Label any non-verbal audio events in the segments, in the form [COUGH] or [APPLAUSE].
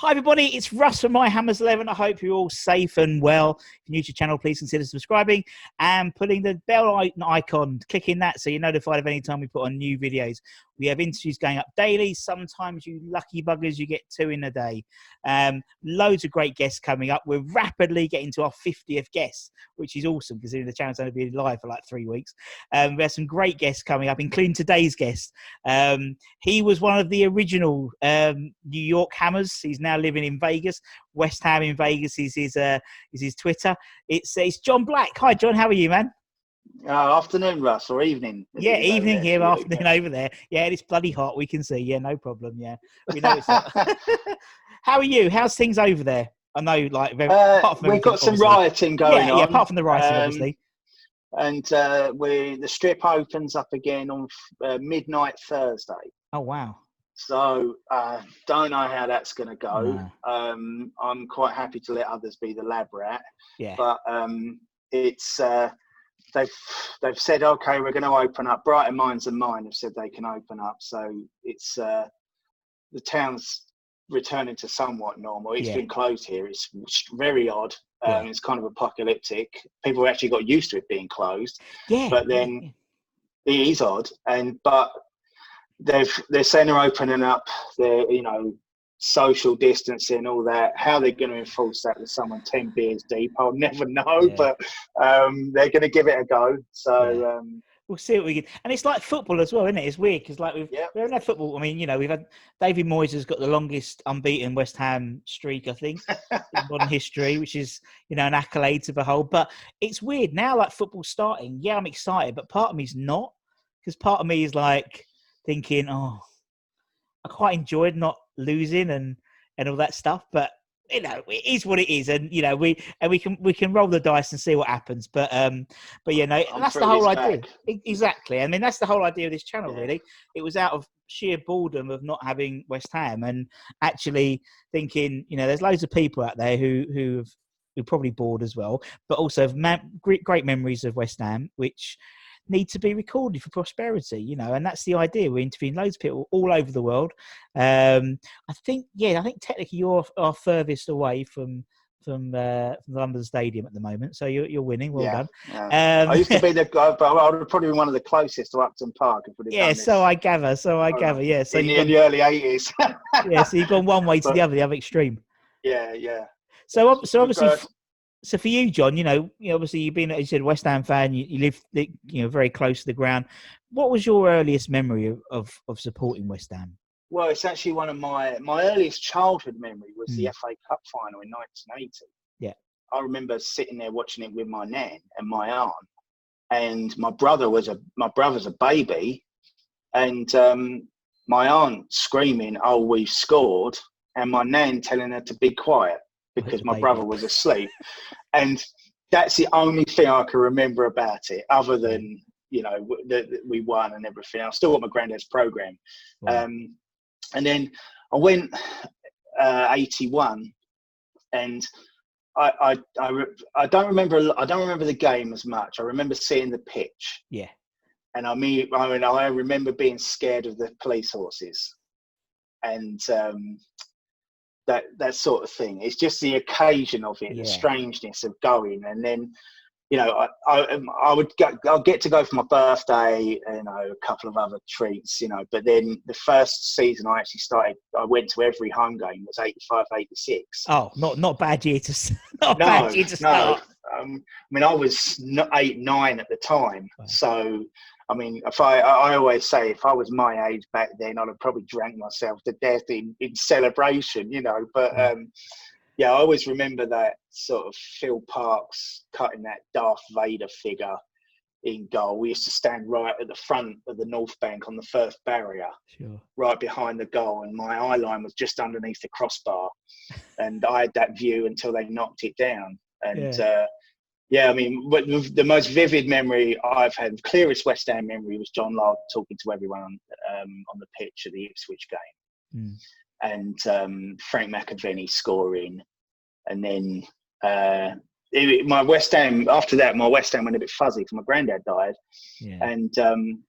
Hi, everybody. It's Russ from My Hammers 11. I hope you're all safe and well. If you're new to the channel, please consider subscribing and putting the bell icon, clicking that so you're notified of any time we put on new videos. We have interviews going up daily. Sometimes you lucky buggers, you get two in a day. Um, loads of great guests coming up. We're rapidly getting to our 50th guest, which is awesome considering the channel's only been live for like three weeks. Um, we have some great guests coming up, including today's guest. Um, he was one of the original um, New York Hammers. He's now living in Vegas. West Ham in Vegas is his uh, is his Twitter. It's it's John Black. Hi, John. How are you, man? Uh, afternoon, Russ, or evening. Yeah, evening here, afternoon over there. Yeah, it's bloody hot. We can see. Yeah, no problem. Yeah, we know it's hot. [LAUGHS] How are you? How's things over there? I know, like, very, Uh, we've got some obviously- rioting going yeah, on. Yeah, apart from the rioting, Um, obviously. And uh, we the strip opens up again on uh, midnight Thursday. Oh wow. So uh, don't know how that's going to go. No. Um, I'm quite happy to let others be the lab rat, Yeah. but um, it's uh, they've they've said okay, we're going to open up. Brighter minds than mine have said they can open up. So it's uh, the town's returning to somewhat normal. It's Yeah. been closed here. It's very odd. Um, Yeah. It's kind of apocalyptic. People actually got used to it being closed yeah. but then- yeah. it is odd and but they've they're saying they're opening up their you know social distancing all that how they're going to enforce that with someone 10 beers deep i'll [LAUGHS] never know Yeah. but um they're going to give it a go so um We'll see what we get. And it's like football as well, isn't it? It's weird because like we've Yep. we haven't had football. I mean, you know, we've had David Moyes has got the longest unbeaten West Ham streak, I think, in [LAUGHS] modern history, which is you know an accolade to behold. But it's weird now, like football starting. Yeah, I'm excited, but part of me's not because part of me is like thinking, oh, I quite enjoyed not losing and and all that stuff, but you know it is what it is and you know we and we can we can roll the dice and see what happens but um but you know I'm that's the whole idea bag. E- exactly i mean that's the whole idea of this channel Yeah. really it was out of sheer boredom of not having west ham and actually thinking you know there's loads of people out there who who have who probably bored as well but also have ma- great, great memories of west ham which need to be recorded for prosperity you know and that's the idea we're interviewing loads of people all over the world um i think yeah i think technically you're our furthest away from from uh, from the London Stadium at the moment, so you're you're winning. Well yeah, done. yeah. Um, i used to be the [LAUGHS] guy but i would have probably been one of the closest to upton park if we'd yeah, so I gather. So I Oh, gather. Yeah, so in, the, you've in the early 80s yeah, so you've gone one way to [LAUGHS] the other, the other extreme. yeah yeah So so obviously, f- so for you, John, you know, you know, obviously you've been, as you said, West Ham fan. You, you live, you know, very close to the ground. What was your earliest memory of of, of supporting West Ham? Well, it's actually one of my my earliest childhood memory was the Mm. FA Cup final in 1980. Yeah. I remember sitting there watching it with my nan and my aunt, and my brother was a my brother's a baby, and um, my aunt screaming, "Oh, we've scored!" and my nan telling her to be quiet because my brother was asleep, and that's the only thing I can remember about it, other than you know that we won and everything. I still got my granddad's program. Wow. Um, and then I went uh, 81, and I, I, I, re- I don't remember. I don't remember the game as much. I remember seeing the pitch, Yeah. and I mean, I mean, I remember being scared of the police horses, and um, that that sort of thing. It's just the occasion of it, Yeah. the strangeness of going, and then, you know, I I, um, I would get I'll get to go for my birthday, you know, a couple of other treats, you know. But then the first season I actually started, I went to every home game was 85, 86. Oh, not not bad year to [LAUGHS] not no, bad year to no. start. Um, I mean, I was eight, nine at the time. Wow. So, I mean, if I, I always say, if I was my age back then, I'd have probably drank myself to death in, in celebration, you know. But Mm. um, yeah, I always remember that sort of Phil Parkes cutting that Darth Vader figure in goal. We used to stand right at the front of the North Bank on the first barrier Sure. right behind the goal, and my eye line was just underneath the crossbar, [LAUGHS] and I had that view until they knocked it down. And Yeah. uh, yeah, I mean, but the the most vivid memory I've had, clearest West Ham memory, was John Lyall talking to everyone on, um, on the pitch at the Ipswich game, Mm. and um, Frank McAvenny scoring, and then. Uh, it, my West Ham after that, my West Ham went a bit fuzzy because my granddad died, Yeah. and um,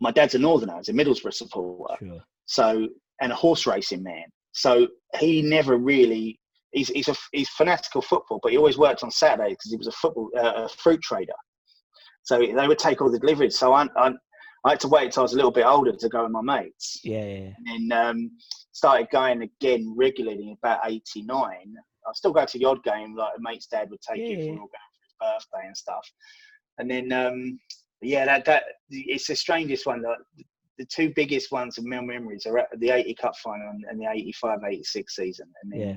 my dad's a Northerner, he's a Middlesbrough supporter, Sure. so and a horse racing man. So he never really he's he's a he's fanatical football, but he always worked on Saturdays because he was a football uh, a fruit trader. So they would take all the deliveries. So I, I I had to wait until I was a little bit older to go with my mates, Yeah. Yeah. and then um, started going again regularly in about '89. I still go to the odd game, like a mate's dad would take Yeah, you if yeah. all going for his birthday and stuff. And then um, yeah, that that it's the strangest one. That the two biggest ones of my memories are at the 80 Cup final and, and the 85-86 season. And then Yeah.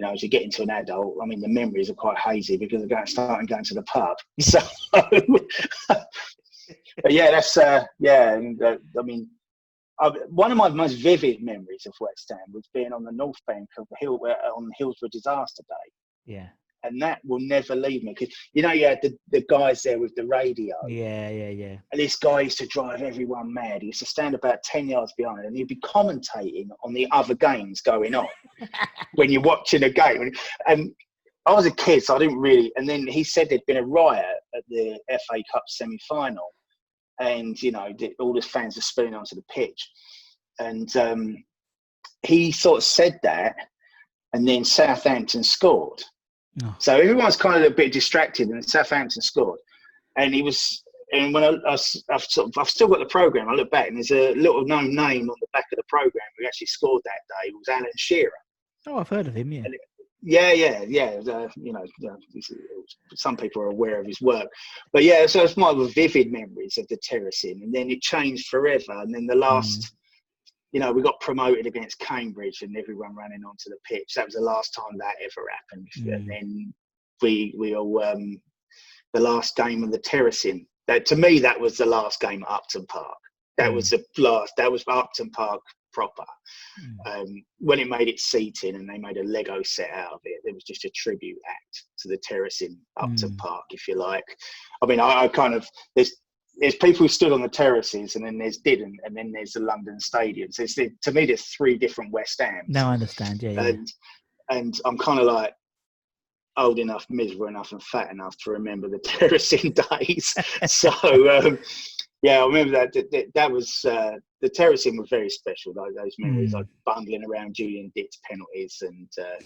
You know, as you get into an adult, I mean, the memories are quite hazy because I'm going starting going to the pub. [LAUGHS] So, yeah, that's uh, yeah, and uh, I mean, I, one of my most vivid memories of West Ham was being on the North Bank of the Hill uh, on Hillsborough Disaster Day, Yeah. And that will never leave me because you know you had the, the guys there with the radio, Yeah. Yeah. Yeah. and this guy used to drive everyone mad. He used to stand about 10 yards behind and he'd be commentating on the other games going on [LAUGHS] when you're watching a game. And I was a kid, so I didn't really. And then he said there'd been a riot at the FA Cup semi final. And, you know, the, all the fans were spilling onto the pitch. And um, he sort of said that. And then Southampton scored. Oh. So everyone's kind of a bit distracted, and Southampton scored. And he was, and when I, I I've, sort of, I've still got the program, I look back, and there's a little known name on the back of the program who actually scored that day. It was Alan Shearer. Oh, I've heard of him. Yeah. Yeah, yeah, yeah. Uh, you know, uh, some people are aware of his work, but yeah. So it's my vivid memories of the terracing, and then it changed forever. And then the last, you know, we got promoted against Cambridge, and everyone running onto the pitch. That was the last time that ever happened. Mm. And then we we all um, the last game of the terracing. That to me, that was the last game at Upton Park. That Mm. was the last. That was Upton Park proper Mm. um, when it made its seating and they made a Lego set out of it, there was just a tribute act to the terrace in Upton Mm. Park, if you like. I mean, I, I kind of there's there's people who stood on the terraces, and then there's didn't, and then there's the London stadiums. It's the, to me, there's three different West Hams, No, I understand. Yeah. Yeah. and and I'm kind of like old enough, miserable enough, and fat enough to remember the [LAUGHS] terracing days. so um, yeah, I remember that. That, that, was uh, the terracing was very special. Those, those memories, Mm. like bundling around Julian Dicks' penalties, and uh,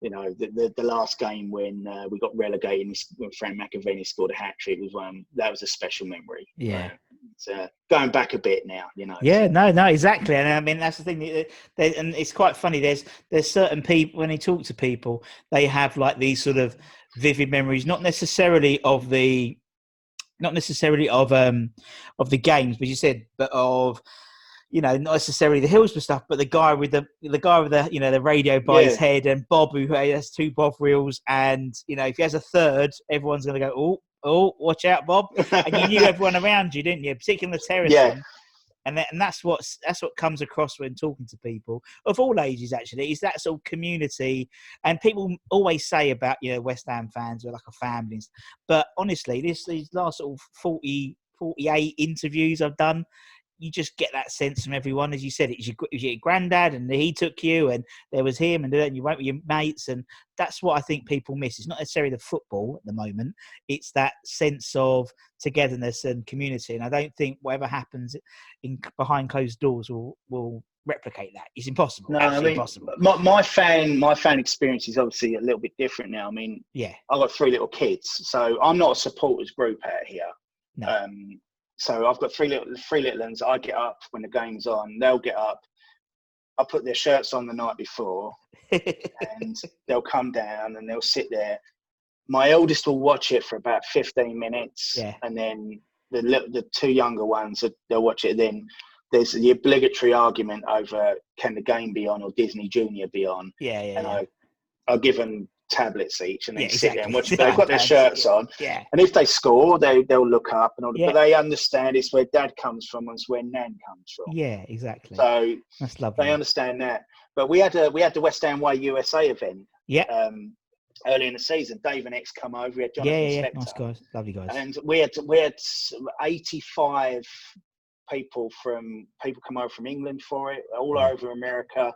you know the, the the last game when uh, we got relegated, and when Frank McAvenny scored a hat trick was one that was a special memory. Yeah. It's, uh, going back a bit now, you know. Yeah, no, no, exactly, and I mean that's the thing. that- that- And it's quite funny. There's there's certain people when you talk to people, they have like these sort of vivid memories, not necessarily of the, not necessarily of um of the games, but you said, but of you know not necessarily the Hillsborough stuff, but the guy with the the guy with the you know the radio by his head, and Bob who has two Bob reels, and you know if he has a third, everyone's going to go, oh, oh, watch out, Bob and you knew [LAUGHS] everyone around you, didn't you? Particularly the terrace. Yeah. And that, and that's what that's what comes across when talking to people of all ages. Actually, is that sort of community. And people always say about you know West Ham fans are like a family. But honestly, this these last sort of 40, 48 interviews I've done, you just get that sense from everyone, as you said, it's your, gr- it was your granddad and he took you, and there was him, and then you went with your mates, and that's what I think people miss. It's not necessarily the football at the moment; it's that sense of togetherness and community. And I don't think whatever happens in behind closed doors will will replicate that. It's impossible. No, I mean, impossible. my, my fan my fan experience is obviously a little bit different now. I mean, Yeah, I've got three little kids, so I'm not a supporters group out here. No. Um, so I've got three little three little ones. I get up when the game's on. They'll get up. I put their shirts on the night before, [LAUGHS] and they'll come down and they'll sit there. My eldest will watch it for about 15 minutes, Yeah. and then the the two younger ones uh, they'll watch it. Then there's the obligatory argument over can the game be on or Disney Junior be on, yeah, yeah, and yeah. I I give them tablets each, and they yeah, sit exactly. there and watch. They've got their [LAUGHS] shirts on, yeah, and if they score, they they'll look up and all. Yeah. But they understand it's where Dad comes from and it's where Nan comes from. yeah, exactly. So That's lovely. they understand that. But we had a we had the West Ham Way USA event yeah, um, early in the season. Dave and X come over. We had yeah, Jonathan yeah, yeah. Spector, Nice guys, lovely guys. and we had we had eighty five people from people come over from England for it, all Yeah. over America.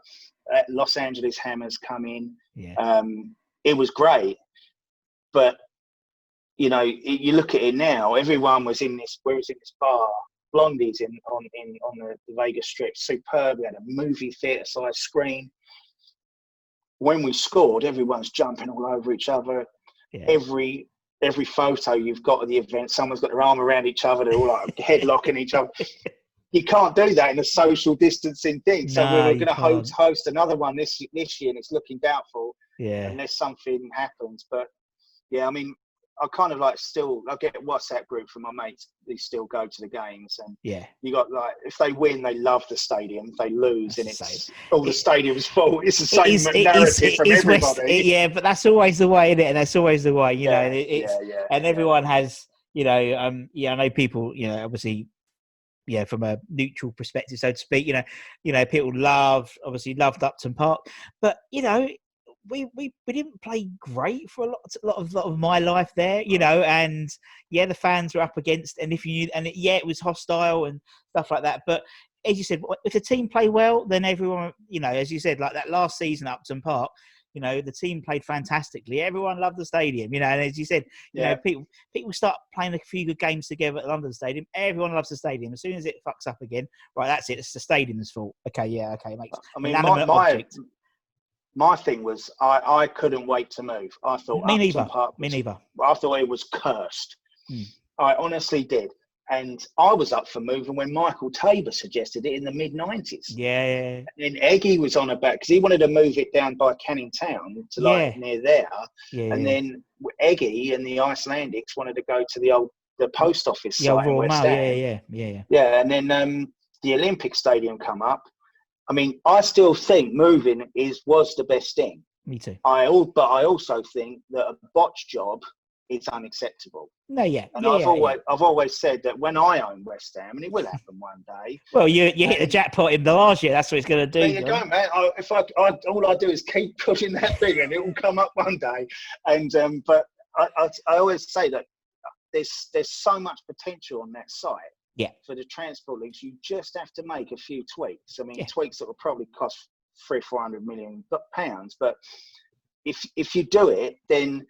Uh, Los Angeles Hammers come in. yeah, Um, it was great, but you know, you look at it now. Everyone was in this. Where was in this bar? Blondies in on in on the, the Vegas Strip. Superb. We had a movie theater size screen. When we scored, everyone's jumping all over each other. yeah. Every every photo you've got of the event, someone's got their arm around each other. They're all like [LAUGHS] headlocking each other. You can't do that in a social distancing thing. So we were going to host, host another one this this year, and it's looking doubtful yeah. unless something happens. But yeah, I mean, I kind of like still I get a WhatsApp group from my mates They still go to the games, and Yeah, you got like if they win, they love the stadium. If they lose, and That's the it's all the It- stadium's fault. It's the same is- it narrative is- it from everybody. West- yeah, but that's always the way, is it? And that's always the way, you know. yeah, and it, it's yeah, yeah, and everyone has, you know, um, yeah, I know people, you know, obviously, yeah, from a neutral perspective, so to speak, you know, you know, people love, obviously, loved Upton Park, but you know, we we we didn't play great for a lot, a lot of lot of my life there, you know, and yeah, the fans were up against, and if you and it, yeah, it was hostile and stuff like that, but. As you said, if the team play well, then everyone, you know, as you said, like that last season at Upton Park, you know, the team played fantastically. Everyone loved the stadium, you know, and as you said, you Yeah. know, people people start playing a few good games together at London Stadium. Everyone loves the stadium. As soon as it fucks up again, right, that's it. It's the stadium's fault. Okay, yeah, okay, makes I mean, my. My thing was I, I couldn't wait to move. I thought Me neither. Park Me neither. I thought it was cursed. Hmm. I honestly did. And I was up for moving when Michael Tabor suggested it in the mid 90s. Yeah, yeah, And Eggy was on about because he wanted to move it down by Canning Town to like Yeah. near there. yeah. And yeah. then Eggy and the Icelandics wanted to go to the old the post office yeah, site in Royal West Mail. Yeah, yeah, yeah, yeah. Yeah, and then um, the Olympic Stadium come up. I mean, I still think moving is was the best thing. Me too. I all, but I also think that a botch job is unacceptable. No, yeah, And yeah, I've yeah, always yeah. I've always said that when I own West Ham, and it will happen one day. Well, you you hit the jackpot in the last year. That's what it's going to do. There you go, man. I, if I, I all I do is keep [LAUGHS] pushing that thing, and it will come up one day. And um, but I, I, I always say that there's there's so much potential on that site. Yeah. For the transport links, you just have to make a few tweaks. I mean, Yeah. tweaks that will probably cost three, four hundred million pounds. But if if you do it, then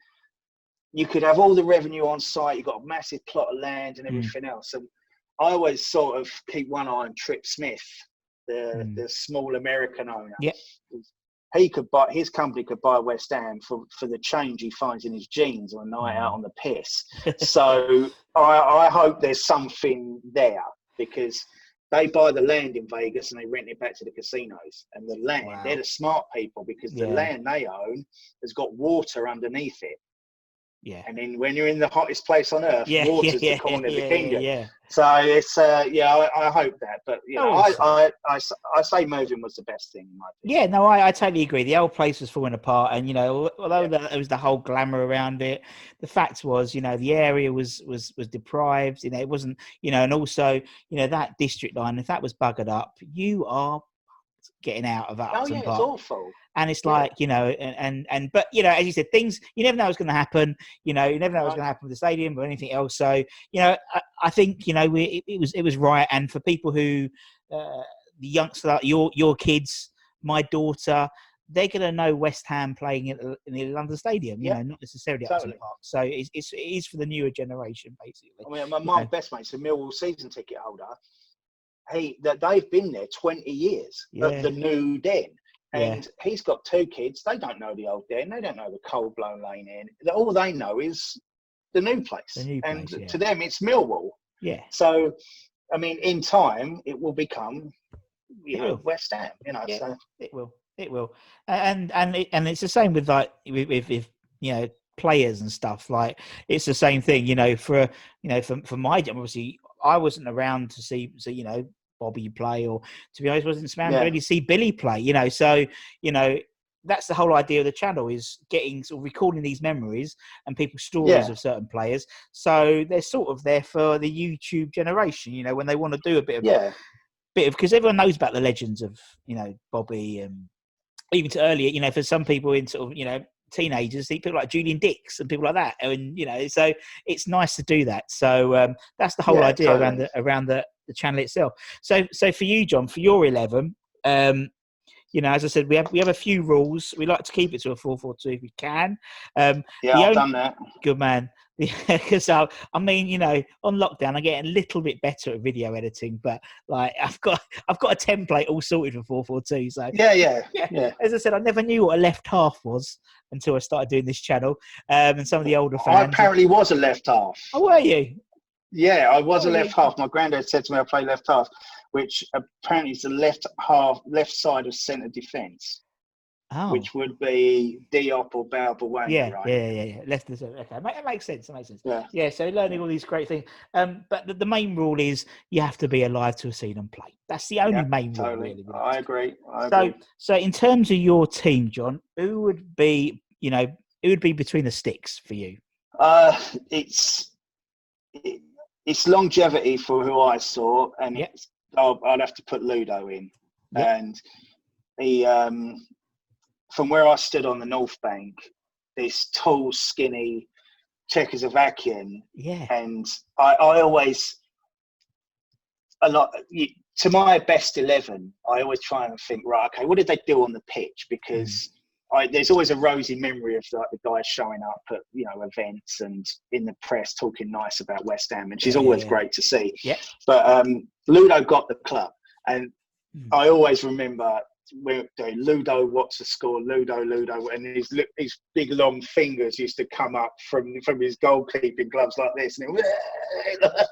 you could have all the revenue on site. You've got a massive plot of land and Mm. everything else. And I always sort of keep one eye on Trip Smith, the Mm. the small American owner. Yeah. He could buy his company could buy West Ham for, for the change he finds in his jeans on a night out Mm. on the piss. so [LAUGHS] I, I hope there's something there because they buy the land in Vegas and they rent it back to the casinos. And the land, Wow. they're the smart people because the Yeah. land they own has got water underneath it. Yeah. And then when you're in the hottest place on earth, Yeah, water's yeah, the corner of yeah, the kingdom. yeah. So it's uh, yeah, I, I hope that. But you know, I. I, I, I say moving was the best thing in my opinion. Yeah, no, I, I totally agree. The old place was falling apart, and you know, although Yeah. there was the whole glamour around it, the fact was, you know, the area was was was deprived. You know, it wasn't, you know, and also, you know, that district line, if that was buggered up, you are getting out of that. Oh yeah, it's awful. And it's like you know and, and and but you know as you said things you never know what's going to happen you know you never know what's going to happen with the stadium or anything else so you know i, I think you know we, it, it was it was right and for people who uh, the youngster like your your kids my daughter they're going to know West Ham playing in, the- in the London Stadium, you Yeah, know, not necessarily totally. Park. So it's, it's it is for the newer generation, basically. I mean, my, my best mate's a Millwall season ticket holder. He that they've been there twenty years Yeah. at the new den, Yeah. and he's got two kids. They don't know the old den. They don't know the Cold Blow Lane in. All they know is the new place. The new and yeah. to them, it's Millwall. Yeah, So, I mean, in time, it will become you It know will. West Ham. You know, Yeah. so it will. It will. And and it, and it's the same with like with, with, with you know players and stuff. Like it's the same thing. You know, for you know for for my job, obviously I wasn't around to see see you know Bobby play, or to be honest, wasn't around Yeah. to really see Billy play. You know, so you know. That's the whole idea of the channel is getting sort of recording these memories and people's stories Yeah. of certain players. So they're sort of there for the YouTube generation, you know, when they want to do a bit of yeah, bit of because everyone knows about the legends of you know Bobby and even to earlier, you know, for some people in sort of you know teenagers, people like Julian Dicks and people like that, and you know, so it's nice to do that. So um, that's the whole Yeah, idea around the around the, the channel itself. So so for you, John, for your eleven. Um, you know, as I said, we have we have a few rules. We like to keep it to a four four two if we can. Um, yeah. I've only- done that. good man. [LAUGHS] Because I, I mean, you know, on lockdown, I get a little bit better at video editing, but like I've got [LAUGHS] I've got a template all sorted for four four two. So Yeah, yeah, [LAUGHS] yeah, yeah. as I said, I never knew what a left half was until I started doing this channel. Um, and some of the older fans. I apparently was a left half. oh, were you? Yeah, I was Oh, a left half. My granddad said to me I play left half, which apparently is the left half, left side of centre defence, Oh, which would be Diop or Balbuena, yeah, right? yeah, yeah, yeah. Left the okay, it makes sense. It makes sense. Yeah. Yeah, so learning all these great things. Um, but the, the main rule is you have to be alive to have seen them play. That's the only Yeah, main rule, Totally. really. with I agree. I So, agree. so in terms of your team, John, who would be, you know, who would be between the sticks for you? Uh, it's it, it's longevity for who I saw, and Yep. I'll, I'd have to put Ludo in. Yep. And he, um, from where I stood on the North Bank, this tall, skinny Czechoslovakian Yeah, and I, I always a lot you- to my best 11 i always try and think right okay what did they do on the pitch because I, there's always a rosy memory of like the guys showing up at you know events and in the press talking nice about west ham which is Yeah, yeah, always yeah. great to see Yeah. but um ludo got the club and Mm. i always remember when they- Ludo what's the score Ludo Ludo and his his big long fingers used to come up from from his goalkeeping gloves like this and it, [LAUGHS]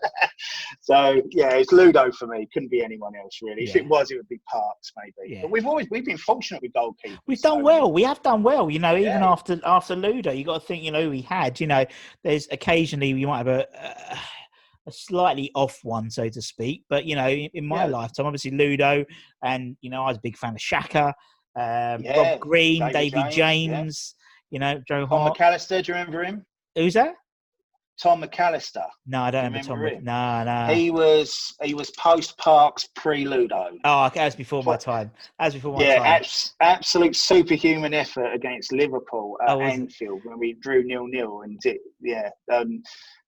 so yeah it's Ludo for me couldn't be anyone else really if it was it would be Parkes maybe Yeah. but we've always we've been fortunate with goalkeepers we've done so- well. We have done well. You know, even Yeah. after after Ludo, you got to think. You know, we had. You know, there's occasionally you might have a. a a slightly off one, so to speak, but you know, in in my Yeah. lifetime, obviously Ludo, and you know, I was a big fan of Shaka, um, Yeah, Rob Green, David Davy James, yeah. You know, Joe Tom Hart. McAlister do you remember him Who's that? Tom McAlister No, I don't You remember Tom. remember him? No, no. he was he was post Parkes pre Ludo Oh, okay, was before my time. As before my Yeah, time. abs- absolute superhuman effort against Liverpool at Oh? Anfield when we drew nil nil, and it, yeah, um,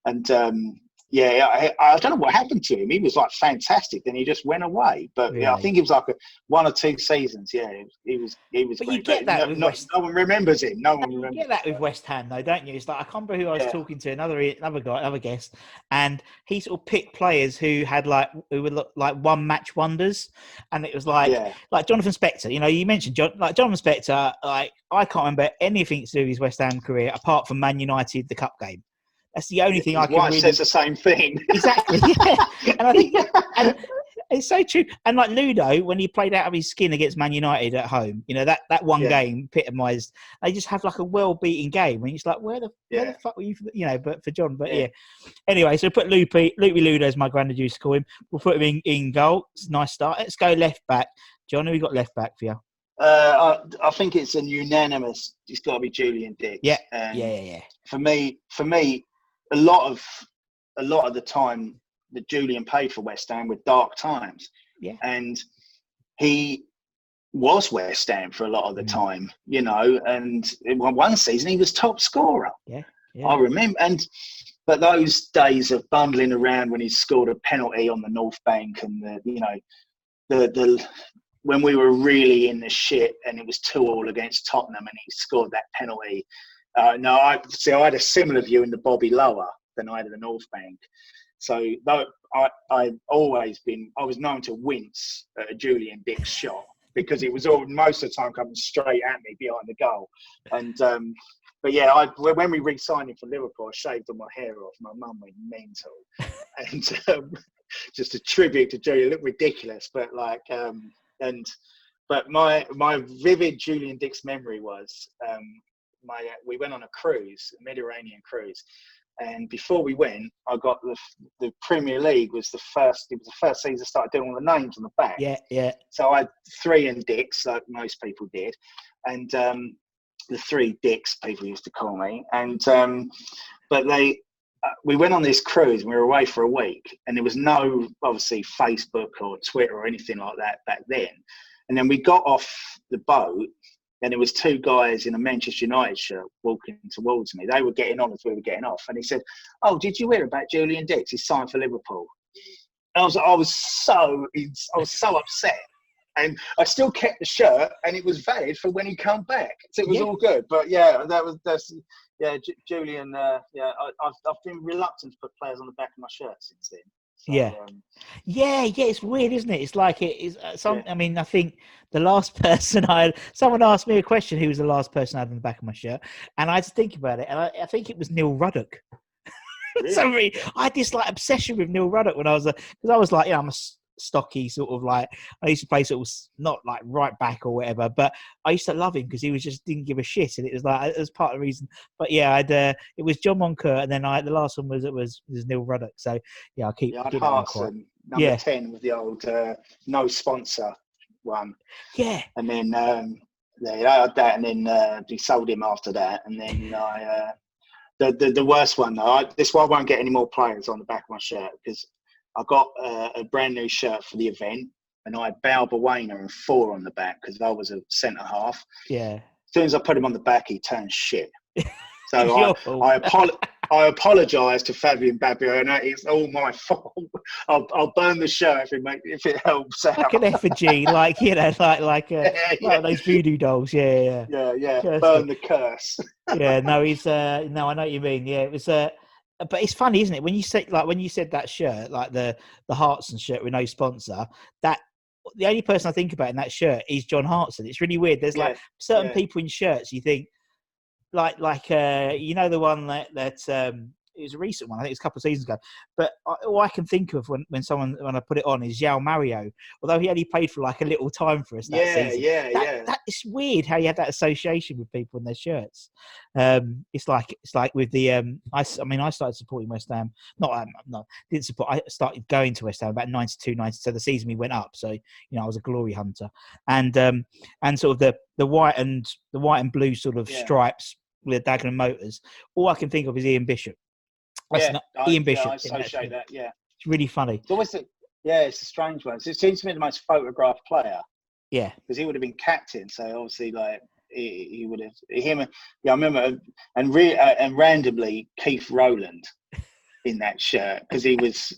and um, yeah, I, I don't know what happened to him. He was like fantastic, then he just went away. But yeah, I think it was like a, one or two seasons. Yeah, he was he was. But you get that no, West- no one remembers him. No one You remembers. get that with West Ham, though, don't you? It's like I can't remember who I was Yeah. talking to, another another guy, another guest, and he sort of picked players who had like who were like one match wonders, and it was like yeah, like Jonathan Spector. You know, you mentioned John, like Jonathan Spector. Like I can't remember anything to do with his West Ham career apart from Man United, the cup game. That's the only thing I can wife really says the same thing. [LAUGHS] exactly. Yeah. And I think [LAUGHS] and it's so true. And like Ludo, when he played out of his skin against Man United at home, you know that that one Yeah. game epitomised. They just have like a well-beaten game, and it's like, where the where the fuck were you? For, you know, but for John, but yeah. Yeah. Anyway, so put Loopy, Loopy Ludo as my granddad used to call him. We'll put him in in goal. It's a nice start. Let's go left back. John, who we got left back for you? Uh, I, I think it's a unanimous. It's got to be Julian Dicks. Yeah, And Yeah, yeah, yeah. for me, for me, a lot of a lot of the time that Julian played for West Ham were dark times. Yeah. And he was West Ham for a lot of the Mm. time, you know. And one- season, he was top scorer. Yeah. I remember. And but those days of bundling around when he scored a penalty on the North Bank and the you know the the when we were really in the shit and it was two all against Tottenham and he scored that penalty. Uh, no, I see. I had a similar view in the Bobby Lower than I had in the North Bank. So though I I've always been I was known to wince at a Julian Dicks shot because it was all most of the time coming straight at me behind the goal. And um, but yeah, I when we re-signed him for Liverpool, I shaved all my hair off. My mum went mental, [LAUGHS] and um, just a tribute to Julian. It looked ridiculous, but like um, and but my my vivid Julian Dicks memory was um, my we went on a cruise, a Mediterranean cruise, and before we went, I got the the Premier League was the first. It was the first season I started doing all the names on the back. Yeah, yeah. So I had three and dicks, like most people did, and um, the three Dicks people used to call me. And um, but they, uh, we went on this cruise and we were away for a week, and there was no obviously Facebook or Twitter or anything like that back then. And then we got off the boat, and there was two guys in a Manchester United shirt walking towards me. They were getting on as we were getting off, and he said, "Oh, did you hear about Julian Dicks? He's signed for Liverpool." And I was, I was so, I was so upset and I still kept the shirt, and it was valid for when he come back. So it was Yeah. all good. But yeah, that was that's yeah, J- Julian. Uh, yeah, I, I've I've been reluctant to put players on the back of my shirt since then. So, Yeah. um, Yeah, yeah, it's weird, isn't it? It's like it is uh, some. I mean, I think the last [LAUGHS] person I someone asked me a question. Who was the last person I had on the back of my shirt? And I had to think about it, and I, I think it was Neil Ruddock. [LAUGHS] Really? so really, I had this like obsession with Neil Ruddock when I was a because I was like, you know, I'm a stocky sort of like I used to play sort of not like right back or whatever, but I used to love him because he was just didn't give a shit, and it was like it was part of the reason. But yeah, I'd uh, it was John Moncur, and then I the last one was it was was Neil Ruddock. So yeah, I'll keep yeah, I'd keep that one quiet. Number Yeah. ten with the old uh, no sponsor one, Yeah, and then um, yeah, I had that, and then uh, we sold him after that, and then I. Uh, the, the, the worst one though, I, this one I won't get any more players on the back of my shirt because I got uh, a brand new shirt for the event and I had Balbuena and four on the back because I was a centre half. yeah. As soon as I put him on the back, he turned shit. [LAUGHS] So I. I, apolo- I apologise to Fabian Balbuena. It's all my fault. I'll, I'll burn the shirt if it, make, if it helps out. like an effigy, like you know, like like, uh, [LAUGHS] yeah, like those voodoo dolls. Yeah, yeah, yeah, yeah. Burn the curse. yeah. No, [LAUGHS] he's uh, no, I know what you mean. Yeah, it was uh, but it's funny, isn't it? When you say like when you said that shirt, like the the Hartson shirt with no sponsor, that the only person I think about in that shirt is John Hartson. It's really weird. There's like certain yeah. people in shirts you think like like uh you know the one that that um it was a recent one. I think it was a couple of seasons ago. But I, all I can think of when, when someone when I put it on is João Mário, although he only played for like a little time for us that Yeah, season. yeah, That, yeah. that it's weird how you have that association with people in their shirts. Um, it's like it's like with the um, I mean I started supporting West Ham. Not um, no didn't support. I started going to West Ham about 92, 93, the season we went up. So you know I was a glory hunter, and um, and sort of the the white and the white and blue sort of Yeah. stripes with Dagenham motors. All I can think of is Ian Bishop. That's yeah, not, I, Ian yeah, Bishop. I that associate that. Yeah. It's really funny. It's always a, yeah, it's a strange one. It seems to me the most photographed player Yeah, because he would have been captain. So obviously, like he, he would have him. and- Yeah, I remember, and re, uh, and randomly Keith Rowland in that shirt because he was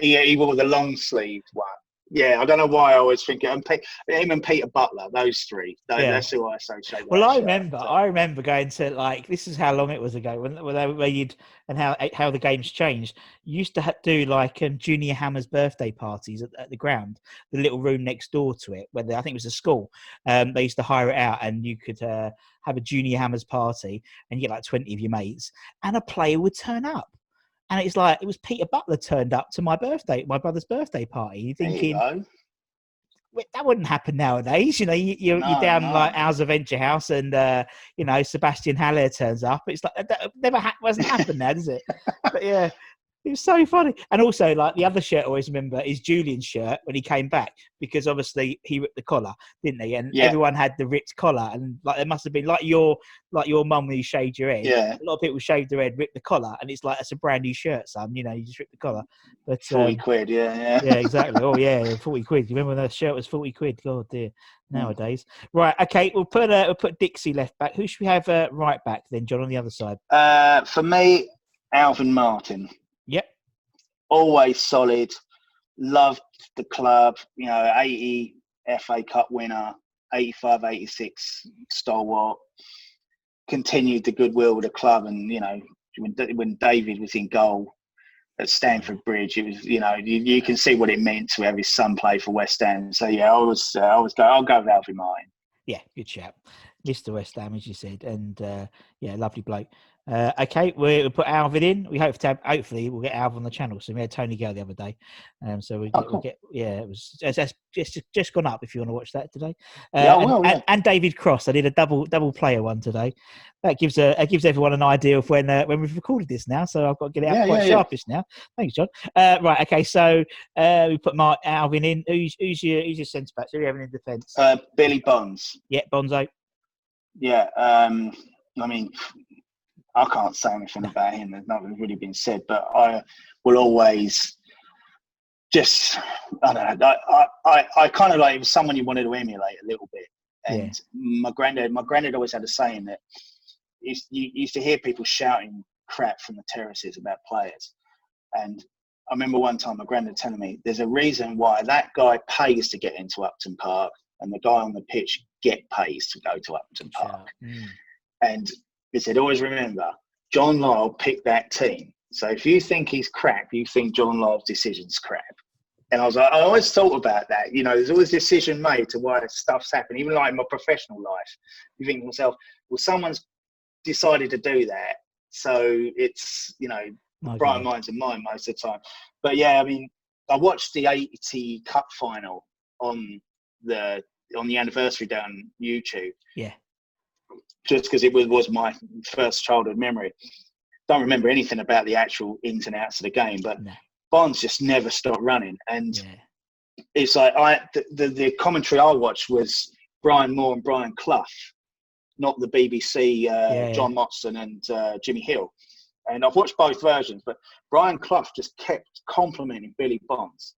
he, he wore the long sleeved one. Yeah, I don't know why I always think and Pe- him and Peter Butler, those three. Tho- Yeah. That's who I associate. with Well, I remember. I remember going to like this is how long it was ago when where you'd and how eh, how the games changed. You used to do like um, Junior Hammer's birthday parties at, at the ground, the little room next door to it, where they, I think it was a school. Um, they used to hire it out, and you could uh, have a Junior Hammer's party, and you get like twenty of your mates, and a player would turn up. And it's like it was Peter Butler turned up to my birthday, my brother's birthday party. You're There you thinking, that wouldn't happen nowadays. You know, you, you're, No, you're down no. like Hours of Venture House, and uh, you know Sébastien Haller turns up. It's like that never ha- hasn't happened now, does it? But yeah, It was so funny. And also, like the other shirt I always remember is Julian's shirt when he came back because obviously he ripped the collar, didn't he? And Yeah. everyone had the ripped collar, and like there must have been like your like your mum when you shaved your head. Yeah. A lot of people shaved their head, ripped the collar, and it's like it's a brand new shirt, son. You know, you just ripped the collar. But Forty um, quid. Yeah, yeah. yeah, exactly. Oh yeah, [LAUGHS] forty quid. You remember when that shirt was forty quid? God dear. Hmm. Nowadays, right? Okay, we'll put uh, we'll put Dixie left back. Who should we have uh, right back then, John, on the other side? Uh, for me, Alvin Martin. Always solid. Loved the club. You know, 80 FA Cup winner, 85, 86 stalwart. Continued the goodwill with the club, and you know, when when David was in goal at Stamford Bridge, it was you know you, you can see what it meant to have his son play for West Ham. So yeah, I was uh, I was go I'll go with Alvin Martin. Yeah, good chap, Mr. West Ham, as you said, and uh, yeah, lovely bloke. Uh, okay, we we'll put Alvin in. We hope to have, hopefully we'll get Alvin on the channel. So we had Tony go the other day, um, so we Oh, get, we'll get yeah, it was it's, just just gone up if you want to watch that today. Uh, Yeah, and, will, yeah. and David Cross, I did a double double player one today. That gives a that gives everyone an idea of when uh, when we've recorded this now. So I've got to get it out Yeah, quite sharpish now. Thanks, John. Uh, right, okay, so uh, we put Mark Alvin in. Who's who's your who's your centre back? Who are you having in defence? Uh, Billy Bonds. yeah, Bonzo. Yeah, um, I mean, I can't say anything about him. There's nothing really been said, but I will always just, I don't know, I, I, I, kind of like, it was someone you wanted to emulate a little bit. And my granddad, my granddad always had a saying that you, used to hear people shouting crap from the terraces about players. And I remember one time my granddad telling me there's a reason why that guy pays to get into Upton Park and the guy on the pitch get pays to go to Upton Park. Mm. And he said, always remember, John Lyall picked that team. So if you think he's crap, you think John Lyall's decision's crap. And I was like, I always thought about that. You know, there's always a decision made to why stuff's happening, even like in my professional life. You think to myself, well, someone's decided to do that. So it's, you know, I bright minds and mine most of the time. But yeah, I mean, I watched the 80 Cup final on the on the anniversary down YouTube Yeah. Just because it was, was my first childhood memory. Don't remember anything about the actual ins and outs of the game, but No. Bonds just never stopped running. And Yeah. it's like I the, the, the commentary I watched was Brian Moore and Brian Clough, not the BBC uh, Yeah, yeah. John Motson and uh, Jimmy Hill. And I've watched both versions, but Brian Clough just kept complimenting Billy Bonds.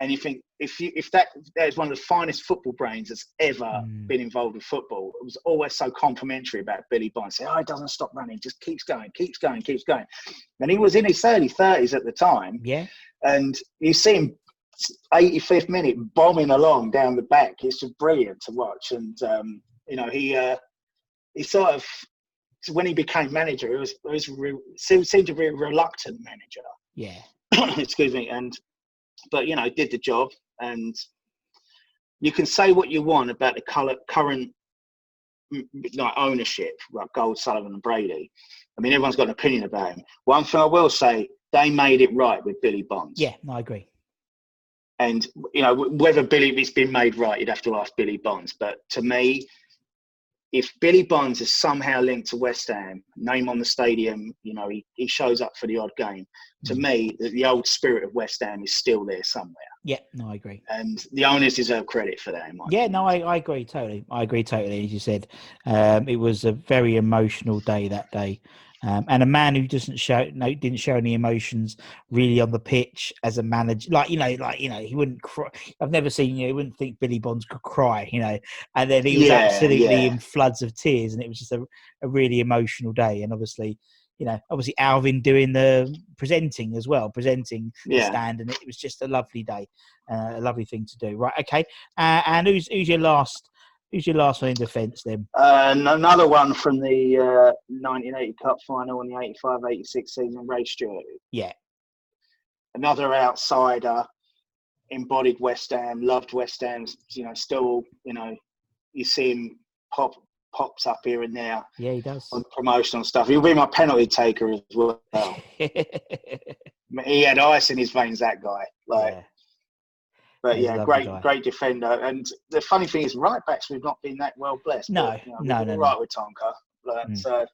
And you think if you if that that is one of the finest football brains that's ever Mm. been involved with football, it was always so complimentary about Billy Bonds. Say, oh, he doesn't stop running, just keeps going, keeps going, keeps going. And he was in his early thirties at the time, Yeah. and you see him 85th minute bombing along down the back. It's just brilliant to watch. And um, you know, he uh, he sort of when he became manager, it was it was re- seemed to be a reluctant manager. Yeah. [COUGHS] Excuse me, and but you know, did the job. And you can say what you want about the color, current like ownership, like Gold, Sullivan, and Brady. I mean, everyone's got an opinion about him. One thing I will say, they made it right with Billy Bonds. Yeah. No, I agree. And you know whether Billy it's been made right, you'd have to ask Billy Bonds. But to me, if Billy Bonds is somehow linked to West Ham, name on the stadium, you know he, he shows up for the odd game. To me, the, the old spirit of West Ham is still there somewhere, Yeah. No, I agree. and the owners deserve credit for that. In my Yeah, opinion. no, I, I agree totally. I agree totally. As you said, um, it was a very emotional day that day, um, and a man who doesn't show no didn't show any emotions really on the pitch as a manager. Like you know, like you know, he wouldn't cry. I've never seen you. know, wouldn't think Billy Bonds could cry. You know, and then he was Yeah, absolutely yeah. in floods of tears, and it was just a, a really emotional day. And obviously. You know, obviously Alvin doing the presenting as well, presenting the stand, and it was just a lovely day, uh, a lovely thing to do. Right, okay. Uh, and who's who's your last? Who's your last one in defence then? Uh, another one from the uh, 1980 Cup final and the 85-86 season, Ray Stewart. Yeah, another outsider, embodied West Ham, loved West Ham. You know, still, you know, you see him pop pops up here and there yeah, he does. on promotional stuff. He'll be my penalty taker as well. [LAUGHS] he had ice in his veins, that guy. Like, yeah, but he's yeah, great, guy. great defender. And the funny thing is, right backs we've not been that well blessed. No, but, you know, no, no, all no. right with Tonka. Like, Mm. So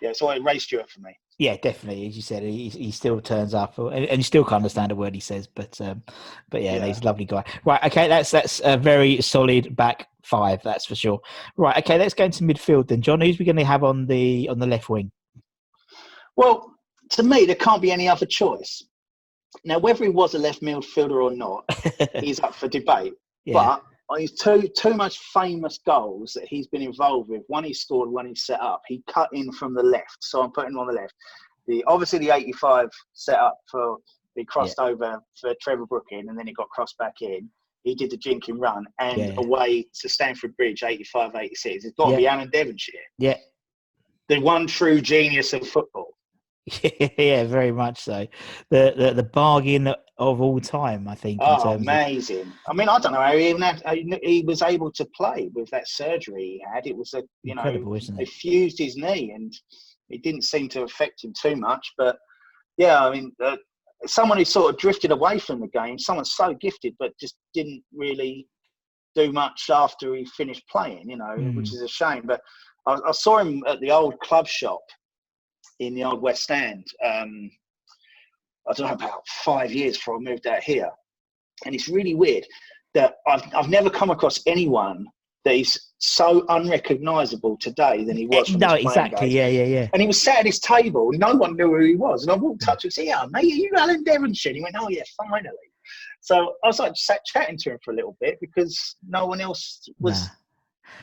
yeah, so it Ray Stewart for me. Yeah, definitely. As you said, he, he still turns up, and, and you still can't understand a word he says. But um, but yeah, Yeah. he's a lovely guy. Right, okay, that's that's a very solid back five, that's for sure. Right, okay, let's go into midfield then, John. Who's we going to have on the on the left wing? Well, to me, there can't be any other choice. Now, whether he was a left midfielder or not [LAUGHS] is up for debate. yeah, But on his two two most famous goals that he's been involved with, one he scored, one he set up. He cut in from the left, so I'm putting him on the left. The obviously the 85 set up for he crossed over for Trevor Brooking, and then he got crossed back in. He did the jinking run and Yeah. away to Stamford Bridge, 85, 86. It's got to Yeah. be Alan Devonshire, yeah, the one true genius of football. [LAUGHS] yeah, very much so. The the, the bargain of all time, I think. in Oh, terms of- amazing! I mean, I don't know how he even had, he was able to play with that surgery he had. It was a you know incredible, isn't they it? fused his knee and it didn't seem to affect him too much. But yeah, I mean, uh, someone who sort of drifted away from the game, someone so gifted but just didn't really do much after he finished playing, you know, Mm. which is a shame. But I, I saw him at the old club shop in the old West End. Um, I don't know about five years before I moved out here, and it's really weird that I've I've never come across anyone that is so unrecognisable today than he was. Eh, no, exactly. days. Yeah, yeah, yeah. And he was sat at his table. No one knew who he was. And I walked up to him and said, Yeah, mate, are you Alan Devonshire? And he went, Oh, yeah, finally. So I was like, sat chatting to him for a little bit because no one else was Nah.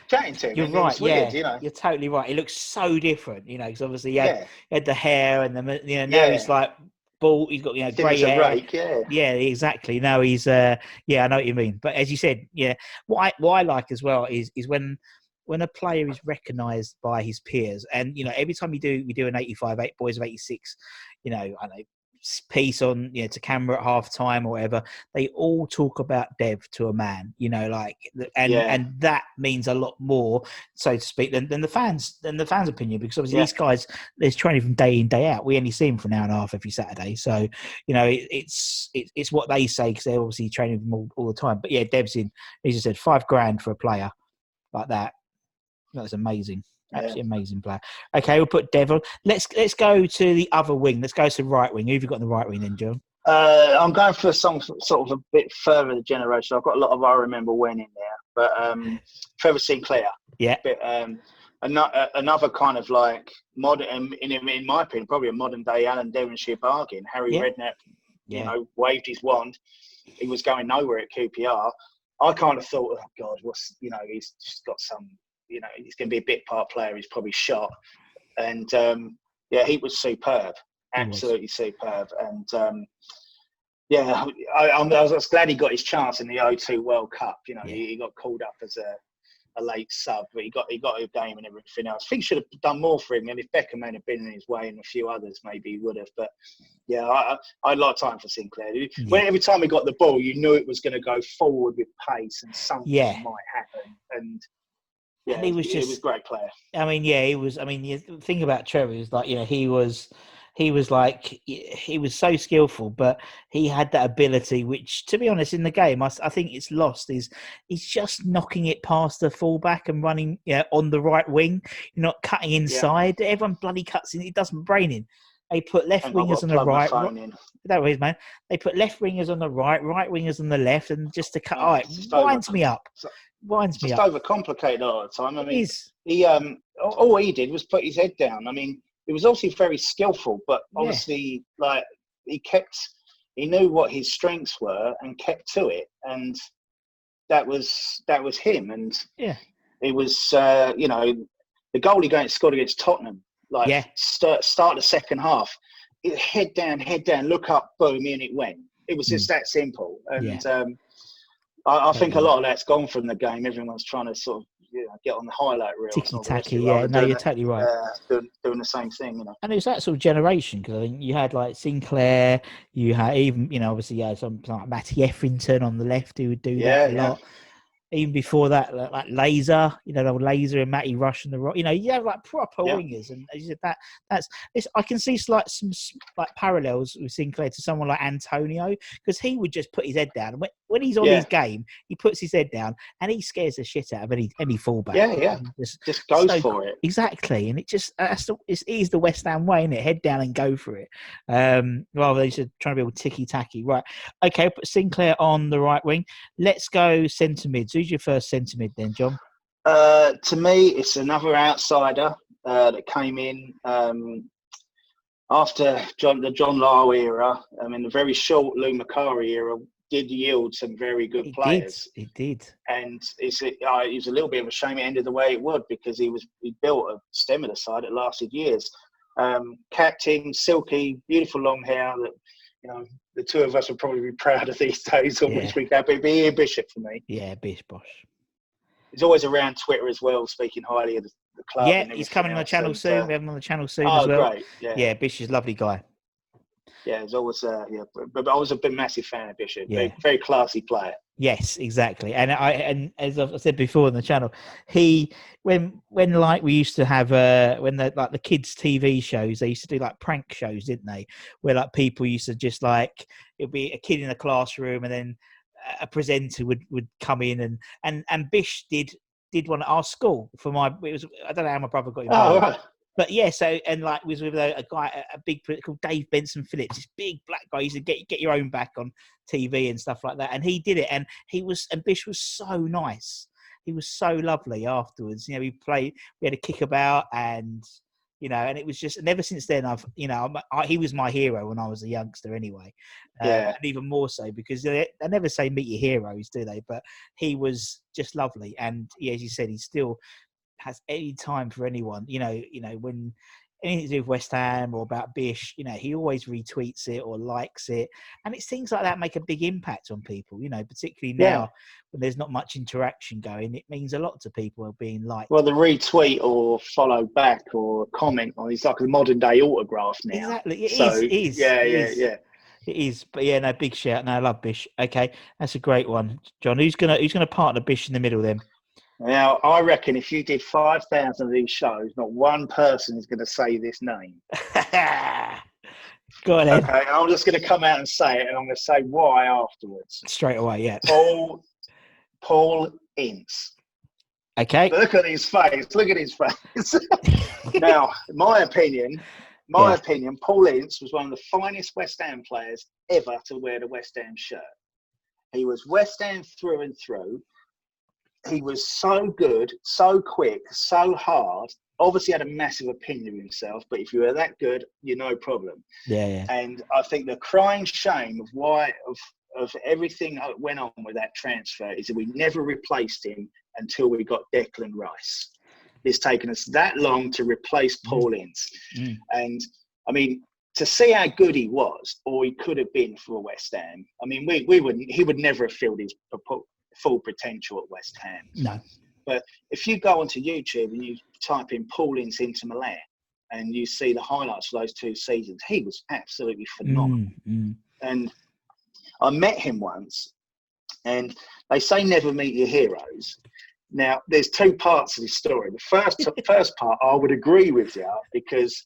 Chatting to him. You're right. was weird, yeah, you know. you're totally right. It looks so different, you know, because obviously he had, Yeah. he had the hair and the you know now Yeah. he's like bald. He's got you know grey hair. rake, yeah. Yeah, exactly. Now he's uh yeah, I know what you mean. But as you said, yeah, what I what I like as well is is when when a player is recognised by his peers, and you know, every time you do we do an eighty five eight boys of eighty six, you know, I know piece on you know to camera at half time or whatever, they all talk about Dev to a man, you know, like and Yeah. and that means a lot more, so to speak, than, than the fans than the fans' opinion because obviously Yeah. these guys there's training from day in day out. We only see them for an hour and a half every Saturday, so you know it, it's it, it's what they say because they're obviously training them all, all the time. But yeah, Dev's in. As you said, five grand for a player like that. That's amazing. Yeah. Absolutely amazing player. Okay, we'll put Devil. Let's let's go to the other wing. Let's go to the right wing. Who have you got on the right wing then, John? Uh, I'm going for some sort of a bit further the generation. I've got a lot of I remember when in there, but um, Trevor Sinclair. Yeah. Bit, um, another, another kind of like modern, um, in, in my opinion, probably a modern day Alan Devonshire bargain. Harry Yeah. Redknapp, you Yeah. know, waved his wand. He was going nowhere at QPR. I kind of thought, oh God, what's you know, he's just got some, you know, he's going to be a bit part player. He's probably shot, and um, yeah, he was superb, He was. absolutely superb, and um, yeah, I, I'm, I was glad he got his chance in the 0-2 World Cup. You know, Yeah. he, he got called up as a, a late sub, but he got he got a game and everything else. I think he should have done more for him. And if Beckham had been in his way and a few others, maybe he would have. But yeah, I, I I had a lot of time for Sinclair. When every time he got the ball, you knew it was going to go forward with pace and something Yeah. might happen. And yeah, And he was just- was great player. I mean, yeah, he was. I mean, the thing about Trevor is like, you know, he was, he was like, he was so skillful, but he had that ability, which, to be honest, in the game, I think it's lost. Is he's just knocking it past the fullback and running yeah, on the right wing. You're not cutting inside. Everyone bloody cuts in. It doesn't brain in. They put left wingers on the right. in. That was man. They put left wingers on the right, right wingers on the left, and just to cut. Yeah, Oh, it just over- winds me up. so- Winds me Just up. overcomplicated all the time. I mean, he um all- he did was put his head down. I mean, he was obviously very skillful, but Yeah. obviously like he kept he knew what his strengths were and kept to it, and that was that was him. And Yeah. it was uh, you know the goal he against scored against Tottenham. Like Yeah. start start the second half, it, head down, head down, look up, boom, in it went. It was just that simple, and um, I, I think a lot of that's gone from the game. Everyone's trying to sort of you know, get on the highlight reel. Ticky all the rest of tacky. Yeah. No, you're totally right. Uh, doing, doing the same thing, you know. and it was that sort of generation because I think you had like Sinclair, you had even you know obviously you had some like Matty Etherington on the left who would do Yeah, that a yeah. lot. Even before that, like, like Laser, you know, Laser and Matty Rush and the right, you know, you have like proper Yeah. wingers, and as you said, that that's it's, I can see like some like parallels with Sinclair to someone like Antonio because he would just put his head down and when, when he's on Yeah. his game, he puts his head down and he scares the shit out of any any fullback. Yeah, yeah. Just, Just goes So- for it. exactly, and it just that's the, it's, it is the West Ham way, is it? Head down and go for it, um, rather than just trying to be all ticky tacky. Right, okay. Put Sinclair on the right wing. Let's go centre mid. Who's your first centre mid then, John? Uh, to me, it's another outsider uh, that came in um, after John, the John Lyall era. I mean, the very short Lou Macari era did yield some very good He players. did. He did. and it's a, uh, it was a little bit of a shame it ended the way it would because he was he built a stem of the side that lasted years. Um, captain, silky, beautiful long hair that you know the two of us would probably be proud of these [LAUGHS] days. Of Yeah. which we have, but it'd be Ian Bishop for me. Yeah, Bish Bosh. He's always around Twitter as well, speaking highly of the, the club. yeah, he's coming on the channel soon. uh, we have him on the channel soon oh, as well. great! Yeah, Yeah, Bish is a lovely guy. Yeah. He's always uh, yeah, but, but I was a big massive fan of Bishop. Yeah. Very, very classy player. Yes, exactly. And I and as I've said before on the channel, he when when like we used to have uh when the like the kids TV shows, they used to do like prank shows, didn't they? Where like people used to just like it'd be a kid in a classroom and then a presenter would would come in and and and Bish did did one at our school for my it was I don't know how my brother got involved. Oh, right. But yeah, so and like was with a, a guy, a, a big called Dave Benson Phillips, this big black guy. He said, get get your own back on TV and stuff like that, and he did it. And he was and Bish was so nice. He was so lovely afterwards. You know, we played, we had a kickabout, and you know, and it was just. And ever since then, I've you know, I, he was my hero when I was a youngster, anyway. Uh, Yeah. and even more so because they, they never say meet your heroes, do they? But he was just lovely, and yeah, as you said, he's still has any time for anyone. You know, you know when anything to do with West Ham or about Bish, you know, he always retweets it or likes it, and it's things like that make a big impact on people. You know, particularly Yeah. now when there's not much interaction going, it means a lot to people being liked. Well, the retweet or follow back or comment on it's like a modern day autograph now. exactly, it is. so, It is. Yeah, it yeah, is. yeah. It is, but yeah, no, big shout. No, I love Bish. Okay, that's a great one, John. Who's gonna who's gonna partner Bish in the middle then? Now, I reckon if you did 5,000 of these shows, not one person is going to say this name. [LAUGHS] Go ahead Okay, I'm just going to come out and say it, and I'm going to say why afterwards. straight away. Yeah. Paul, Paul Ince. Okay. Look at his face. Look at his face. [LAUGHS] now, my opinion, my Yeah. opinion, Paul Ince was one of the finest West Ham players ever to wear the West Ham shirt. He was West Ham through and through. He was so good, so quick, so hard. Obviously, had a massive opinion of himself, but if you were that good, you're no problem. Yeah, yeah. And I think the crying shame of why of of everything that went on with that transfer is that we never replaced him until we got Declan Rice. It's taken us that long to replace Paul Ince. Mm. And I mean, to see how good he was, or he could have been for West Ham. I mean, we, we wouldn't he would never have filled his full potential at West Ham. No. But if you go onto YouTube and you type in Paul Ince into Milan and you see the highlights for those two seasons, he was absolutely phenomenal Mm, mm. and I met him once, and they say never meet your heroes. Now, there's two parts of this story. The first [LAUGHS] first part, I would agree with you because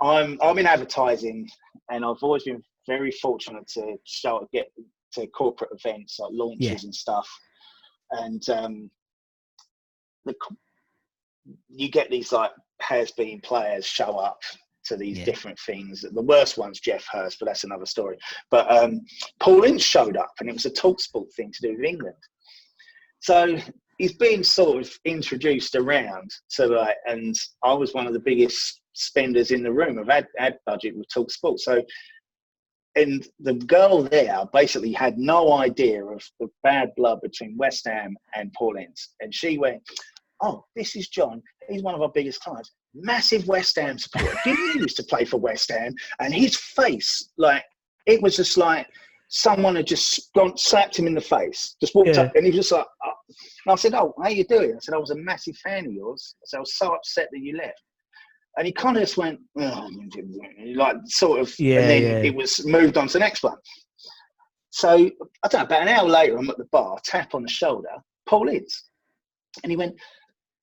I'm I'm in advertising, and I've always been very fortunate to show get to corporate events like launches Yeah. and stuff, and um, the you get these like has-been players show up to these Yeah. different things. The worst one's Geoff Hurst, but that's another story. But um, Paul Ince showed up, and it was a talksport thing to do with England. So he's been sort of introduced around to like, and I was one of the biggest spenders in the room of ad, ad budget with talksport. So. And the girl there basically had no idea of the bad blood between West Ham and Paul Ince. And she went, Oh, this is John. He's one of our biggest clients. Massive West Ham supporter. Didn't he used to play for West Ham? And his face, like, it was just like someone had just gone, slapped him in the face, just walked Yeah. up, and he was just like, oh. and I said, "Oh, how you doing?" I said, "I was a massive fan of yours." I said, "I was so upset that you left." And he kind of just went, oh, like, sort of, Yeah, and then yeah. it was moved on to the next one. So I don't know. About an hour later, I'm at the bar, tap on the shoulder, Paul Ince, and he went,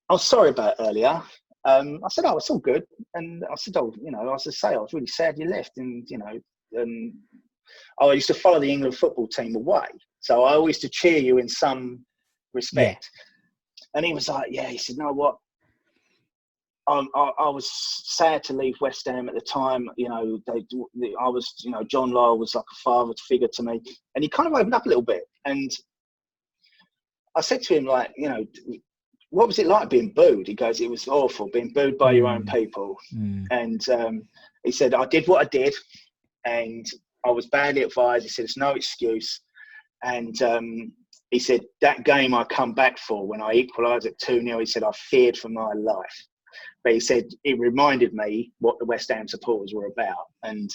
"I was sorry about earlier." Um, I said, "Oh, it's all good." And I said, "Oh, you know," I was to say, I was really sad you left, and you know, and oh, I used to follow the England football team away, So I always to cheer you in some respect. And he was like, yeah, he said, no, what? I, I, I was sad to leave West Ham at the time. You know, they, they, I was, you know, John Lyall was like a father figure to me, and he kind of opened up a little bit. And I said to him, like, you know, what was it like being booed? He goes, it was awful being booed by your own people. Mm. And um, he said, I did what I did, and I was badly advised. He said, it's no excuse. And um, he said, that game I come back for when I equalised at 2 0, he said, I feared for my life. But he said, it reminded me what the West Ham supporters were about. And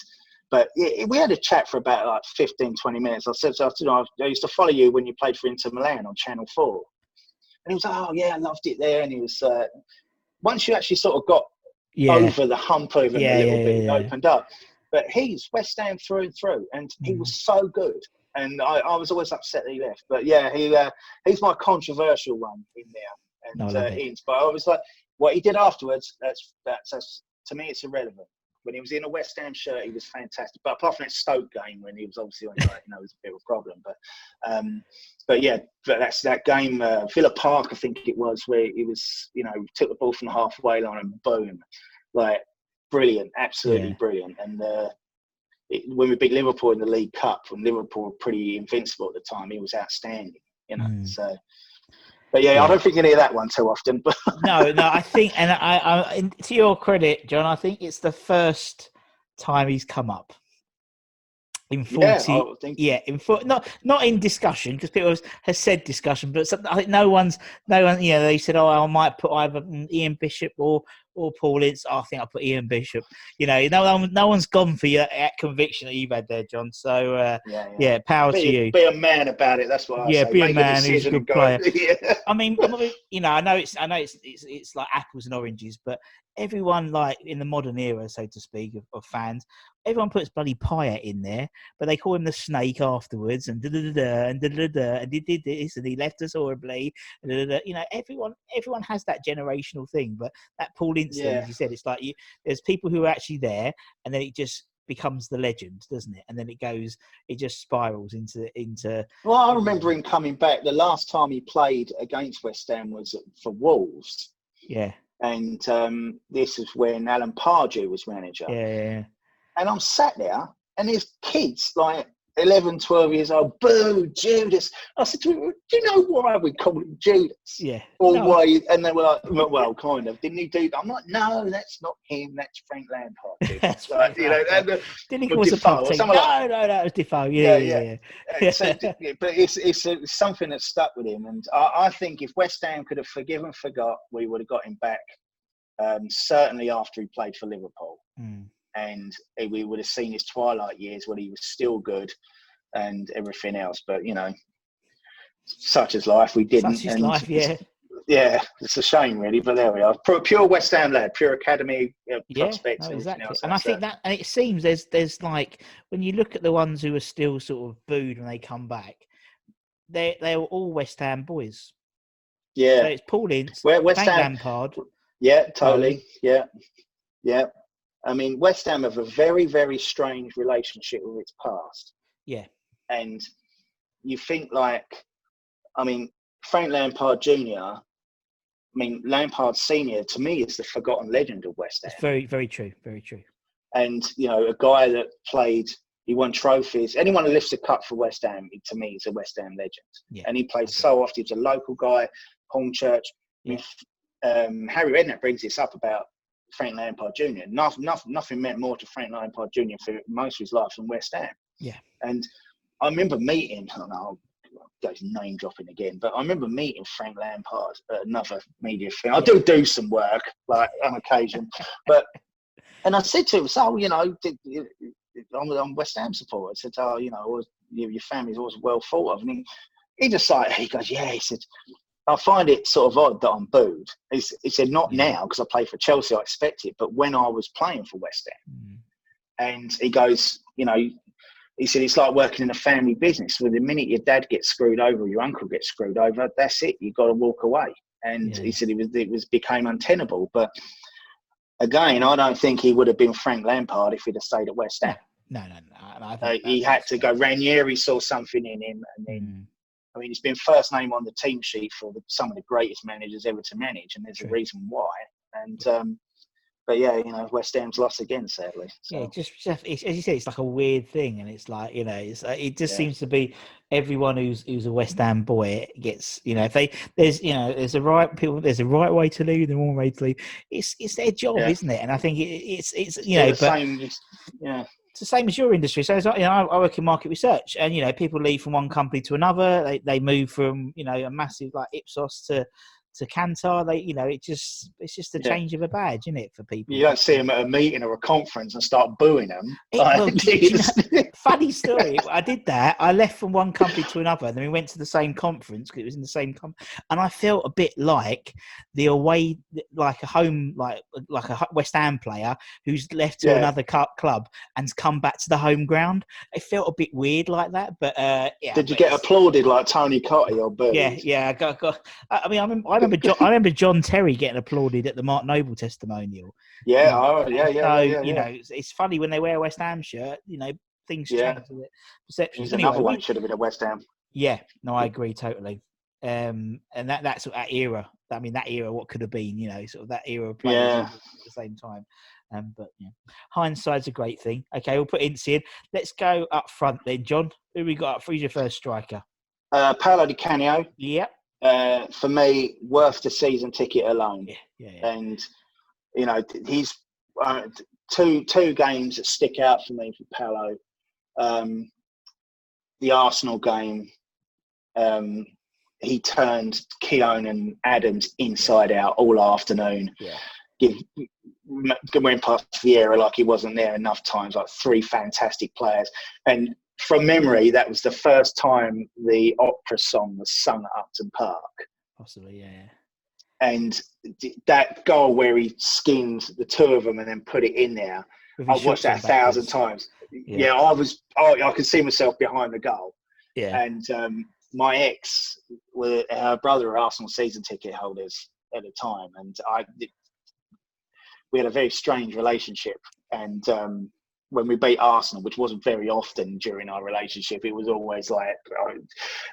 but yeah, we had a chat for about like 15, 20 minutes. I said, so I, said, I used to follow you when you played for Inter Milan on Channel 4. And he was like, oh, yeah, I loved it there. And he was, uh, once you actually sort of got Yeah. over the hump over Yeah, a little yeah, bit, yeah, opened up. But he's West Ham through and through, and he Mm. was so good. And I, I was always upset that he left. But yeah, he uh, he's my controversial one in there. And I uh. Ian's, but I was like, what he did afterwards, that's, that's that's to me, it's irrelevant. When he was in a West Ham shirt, he was fantastic. But apart from that Stoke game, when he was obviously on, you know, it was a bit of a problem. But um, but yeah, but that's that game, uh, Villa Park, I think it was, where he was, you know, took the ball from the halfway line and boom, like brilliant, absolutely Yeah. brilliant. And uh, it, when we beat Liverpool in the League Cup, when Liverpool were pretty invincible at the time, he was outstanding. You know, Mm. so. But yeah, Yeah. I don't think you hear that one too often. But [LAUGHS] no, no, I think, and I, I, and to your credit, John, I think it's the first time he's come up in forty. yeah, Yeah, in for, not not in discussion because people has, has said discussion, but some, I think no one's no one. You know, they said, "Oh, I might put either Ian Bishop or or Paul Ince." Oh, I think I'll put Ian Bishop. You know, no one, no one's gone for your that conviction that you've had there, John. So uh, yeah, yeah. yeah, power to you. be a man about it. That's what I Yeah, say. be a Make man who's a good player. [LAUGHS] yeah. I mean, I mean, you know, I know it's, I know it's, it's, it's like apples and oranges, but everyone, like in the modern era, so to speak, of, of fans, everyone puts bloody Payet in there, but they call him the snake afterwards, and da da da and da da da, and he did this, and he left us horribly, and da, da, da. you know, everyone, everyone has that generational thing, but that Paul Ince Yeah. as you said, it's like you, there's people who are actually there, and then it just becomes the legend, doesn't it? And then it goes, it just spirals into into Well, I remember him coming back. The last time he played against West Ham was for Wolves, yeah, and um, this is when Alan Pardew was manager. yeah, yeah, yeah. And I'm sat there, and there's kids like 11, 12 years old. Boo, Judas! I said to him, "Do you know why we call him Judas?" yeah. Or No. why? And they were like, "Well, well, kind of." Didn't he do that? I'm like, "No, that's not him. That's Frank Lampard." [LAUGHS] That's like, you know, [LAUGHS] Didn't he call us a? No, like- no, no, it was Defoe. Yeah, Yeah, yeah, yeah. so, [LAUGHS] but it's, it's it's something that stuck with him, and I, I think if West Ham could have forgiven, forgot, we would have got him back. Um, certainly after he played for Liverpool, Mm. And we would have seen his twilight years when he was still good, and everything else. But you know, such is life. We didn't. Such is and life, yeah. yeah, it's a shame, really. But there we are. Pure, West Ham lad, pure academy uh, Yeah, prospects. no, and exactly. else. And I think that, and it seems there's there's like when you look at the ones who are still sort of booed when they come back, they they were all West Ham boys. So yeah, it's Paul Ince, Where West Ham. Lampard. Yeah, totally. Yeah, yeah. I mean, West Ham have a very, very strange relationship with its past, Yeah, and you think like, I mean, Frank Lampard Jr. I mean, Lampard Senior to me is the forgotten legend of West Ham, it's very very true, very true. and you know, a guy that played. He won trophies. Anyone who lifts a cup for West Ham, to me, is a West Ham legend. Yeah, And he played so often. He was a local guy, Hornchurch. Mean, um, Harry Redknapp brings this up about Frank Lampard Jr. Nothing, nothing, nothing meant more to Frank Lampard Jr. for most of his life than West Ham. Yeah. And I remember meeting, I don't know, I'll go name dropping again, but I remember meeting Frank Lampard at another media thing. I do do some work, like on occasion, [LAUGHS] but and I said to him, so you know, you- I'm West Ham supporter. I said, oh, you know, your family's always well thought of. And he, he just like, he goes, yeah, he said, I find it sort of odd that I'm booed. He, s- he said, not now because I play for Chelsea, I expect it, but when I was playing for West Ham. Mm. And he goes, you know, he said, it's like working in a family business. Where the minute your dad gets screwed over, your uncle gets screwed over, that's it. You've got to walk away. And Yeah. he said it was, it was became untenable. But again, I don't think he would have been Frank Lampard if he'd have stayed at West Ham. No, no, no. I Uh, he had to go. Ranieri saw something in him, and then Mm, I mean, he's been first name on the team sheet for the, some of the greatest managers ever to manage, and there's True. a reason why. And um, but yeah, you know, West Ham's lost again, sadly. So. Yeah, just, as you said, it's like a weird thing, and it's like you know, it's uh, it just Yeah. seems to be everyone who's who's a West Ham boy gets you know if they there's you know there's a right people there's a right way to leave, the wrong way to leave. It's it's their job, Yeah. isn't it? And I think it, it's it's you know, the but same, yeah, it's the same as your industry. So it's like, you know, I, I work in market research, and you know, people leave from one company to another. They they move from you know a massive like Ipsos to to Kantar. They you know it just it's just a Yeah. change of a badge, isn't it, for people? you don't see them at a meeting or a conference and start booing them. It- Like, well, it's- [LAUGHS] [LAUGHS] Funny story. I did that. I left from one company to another, and then we went to the same conference because it was in the same company. And I felt a bit like the away, like a home, like like a West Ham player who's left to Yeah. another club and come back to the home ground. It felt a bit weird like that, but uh, yeah. Did you get applauded like Tony Cottee or Boo? Yeah, yeah. I, got, got, I I mean, I remember, I remember, John, I remember John Terry getting applauded at the Mark Noble testimonial. yeah, oh, yeah, yeah. so yeah, yeah, you know, it's, it's funny when they wear a West Ham shirt. You know, things change with it. Perceptions. Anyway, another one should have been at West Ham. yeah, no, I agree totally. Um, and that that's that era. I mean, that era, what could have been, you know, sort of that era of players Yeah. at the same time. Um, but yeah, hindsight's a great thing. Okay, we'll put Ince in. Let's go up front then, John. Who we got up? Who's your first striker? Uh, Paolo Di Canio, Yep. Uh, for me, worth the season ticket alone. Yeah, yeah, yeah. and you know he's uh, two two games that stick out for me for Paolo. Um, the Arsenal game, um, he turned Keown and Adams inside out all afternoon. Yeah. Give, went past Vieira like he wasn't there enough times, like three fantastic players. And from memory, that was the first time the opera song was sung at Upton Park Possibly, yeah. yeah. and that goal where he skinned the two of them and then put it in there, I've watched that a thousand times. Yeah, I was, I, I could see myself behind the goal. Yeah, And um, my ex, were, her brother were Arsenal season ticket holders at the time, and I, we had a very strange relationship. And um, when we beat Arsenal, which wasn't very often during our relationship, it was always like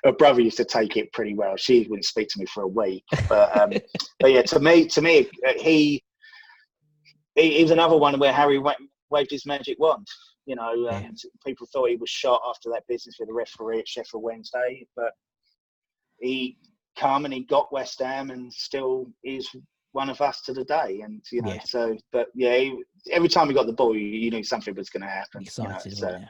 her brother used to take it pretty well. She wouldn't speak to me for a week, but um, [LAUGHS] but yeah, to me, to me, he he, was another one where Harry wa- waved his magic wand. You know, people thought he was shot after that business with the referee at Sheffield Wednesday, but he come and he got West Ham and still is one of us to the day. And you know, Yeah. so but yeah, he, every time he got the ball, you, you knew something was going to happen. you know, excited, so- you?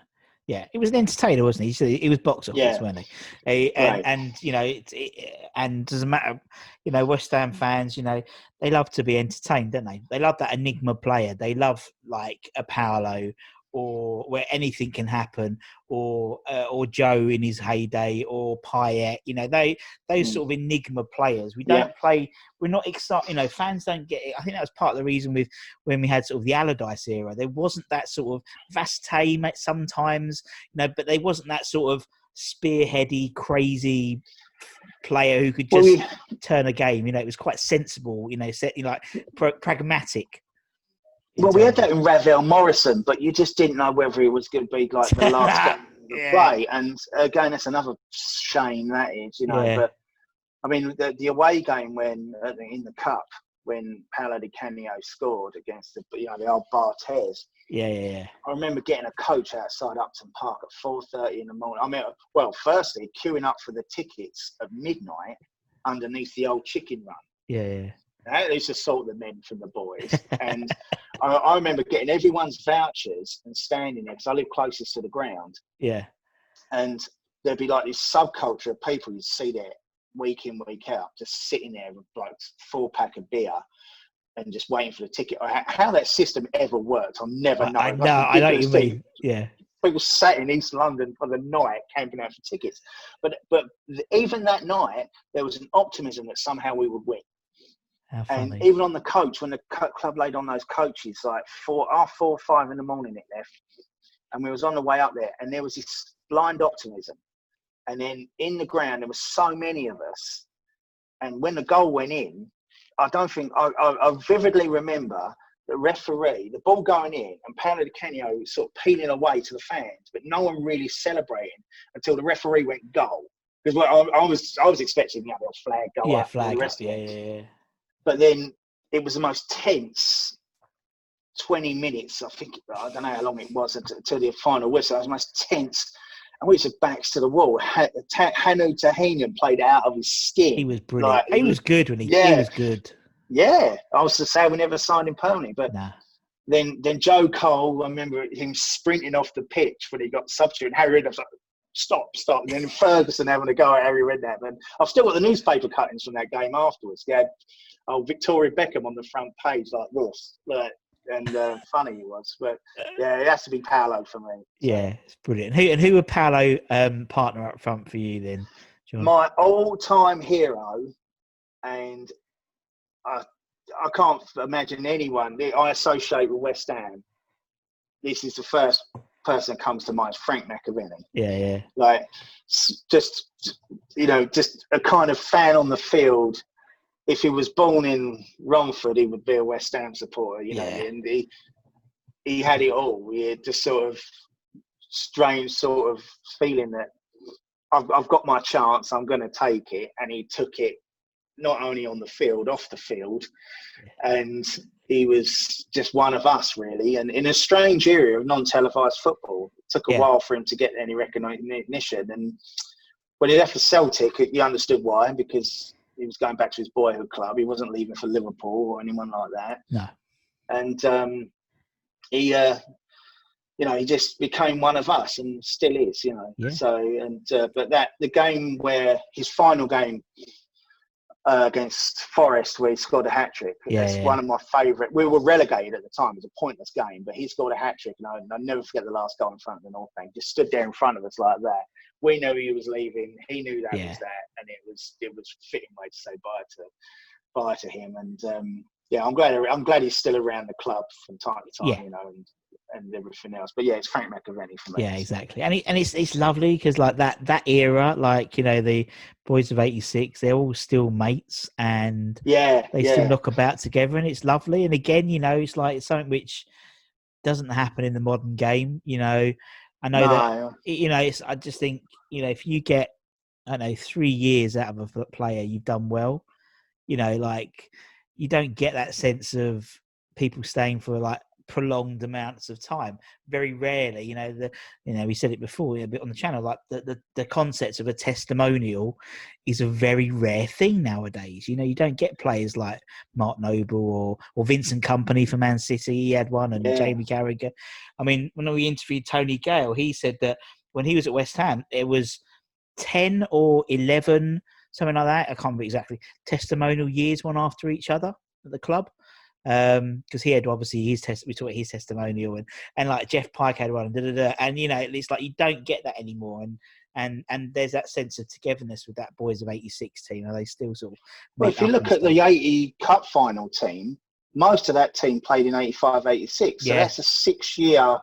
Yeah, he was an entertainer, wasn't he? He, he was box office, Yeah. wasn't he? He- and, Right. and you know, it, it, and doesn't matter. You know, West Ham fans, you know, they love to be entertained, don't they? They love that enigma player. They love like a Paolo or where anything can happen, or uh, or Joe in his heyday, or Payet. You know, they those Mm. sort of enigma players. We don't Yeah. play. We're not excited. You know, fans don't get it. I think that was part of the reason with when we had sort of the Allardyce era. There wasn't that sort of Vastay mate, sometimes, you know, but there wasn't that sort of spearheady, crazy player who could Well, just we- turn a game. You know, it was quite sensible. You know, set, you know, like pra- pragmatic. Well, we had that in Ravel Morrison, but you just didn't know whether it was going to be like the last [LAUGHS] game of the Yeah. play. And again, that's another shame that is, you know. Yeah. But I mean, the, the away game when uh, in the cup when Paolo Di Canio scored against the you know the old Barthez. Yeah, yeah, yeah. I remember getting a coach outside Upton Park at four thirty in the morning. I mean, well, firstly queuing up for the tickets at midnight underneath the old chicken run. Yeah, yeah. That is to sort the men from the boys. and I, I remember getting everyone's vouchers and standing there because I live closest to the ground. Yeah. And there'd be like this subculture of people you'd see there week in, week out, just sitting there with like four pack of beer and just waiting for the ticket. How- How that system ever worked, I'll never know. I, I Like, know, I know what you thing. mean. Yeah. People sat in East London for the night camping out for tickets. But but even that night, there was an optimism that somehow we would win. And even on the coach, when the club laid on those coaches, like four, half four, five in the morning, it left, and we was on the way up there, and there was this blind optimism. And then in the ground, there was so many of us, and when the goal went in, I don't think I, I, I vividly remember the referee, the ball going in, and Paolo Di Canio sort of peeling away to the fans, but no one really celebrating until the referee went goal. Because I, I was I was expecting the other flag go yeah, up, flag up. Yeah, yeah, yeah. But then it was the most tense 20 minutes. I think I don't know how long it was until, the final whistle. It was the most tense. And we just backs to the wall. Hannu Tihinen played out of his skin. He was brilliant. Like, he was good when he. He Yeah. was good. Yeah, I was to say we never signed him permanently, but Nah. then then Joe Cole, I remember him sprinting off the pitch when he got substituted. Harry Redknapp was like, stop, stop. And then Ferguson having a go at Harry Redknapp. And I've still got the newspaper cuttings from that game afterwards. They had oh, Victoria Beckham on the front page like this. Like, and uh, funny he was. But yeah, it has to be Paolo for me. Yeah, it's brilliant. Who and who were Paolo um, partner up front for you then? John? My all time hero, and I, I can't imagine anyone that I associate with West Ham. This is the first person that comes to mind, Frank McAvenny. yeah, yeah, like just you know just a kind of fan on the field if he was born in Romford he would be a West Ham supporter you know Yeah. and he he had it all he had this sort of strange sort of feeling that I've, I've got my chance I'm going to take it and he took it not only on the field off the field and he was just one of us really and in a strange area of non-televised football it took a Yeah. while for him to get any recognition and when he left for Celtic you understood why because he was going back to his boyhood club he wasn't leaving for Liverpool or anyone like that no, and um, he uh, you know he just became one of us and still is you know Yeah. so and uh, but that the game where his final game uh, against Forest where he scored a hat trick. Yeah, That's yeah. one of my favourite. We were relegated at the time. It was a pointless game, but he scored a hat trick, and I, I'll never forget the last goal in front of the North Bank. Just stood there in front of us like that. We knew he was leaving. He knew that Yeah. was that, and it was it was fitting way to say bye to bye to him. And um, yeah, I'm glad I'm glad he's still around the club from time to time, Yeah. you know, and and everything else. But yeah, it's Frank McAvenny for me. yeah, exactly. And it, and it's it's lovely because like that that era, like you know the boys of '86, they're all still mates and Yeah, they yeah. still knock about together, and it's lovely. And again, you know, it's like it's something which doesn't happen in the modern game. You know, I know that No, you know, it's, I just think, you know, if you get, I don't know, three years out of a player, you've done well. You know, like you don't get that sense of people staying for like prolonged amounts of time. Very rarely, you know, the you know, we said it before a bit on the channel, like the the, the concept of a testimonial is a very rare thing nowadays. You know, you don't get players like Mark Noble or or Vincent Kompany for Man City. He had one, and Yeah. Jamie Carragher. I mean, when we interviewed Tony Gale, he said that when he was at West Ham, it was 10 or 11, something like that. I can't remember exactly. Testimonial years, one after each other at the club. Because he had obviously his test, we talked about his testimonial, and, and like Geoff Pike had one, and, da, da, da, and you know, it's like you don't get that anymore. And and and there's that sense of togetherness with that boys of 86 team. Are they still sort of. Well, if you look at the 80 Cup final team, most of that team played in 85, 86. So Yeah. that's a six year,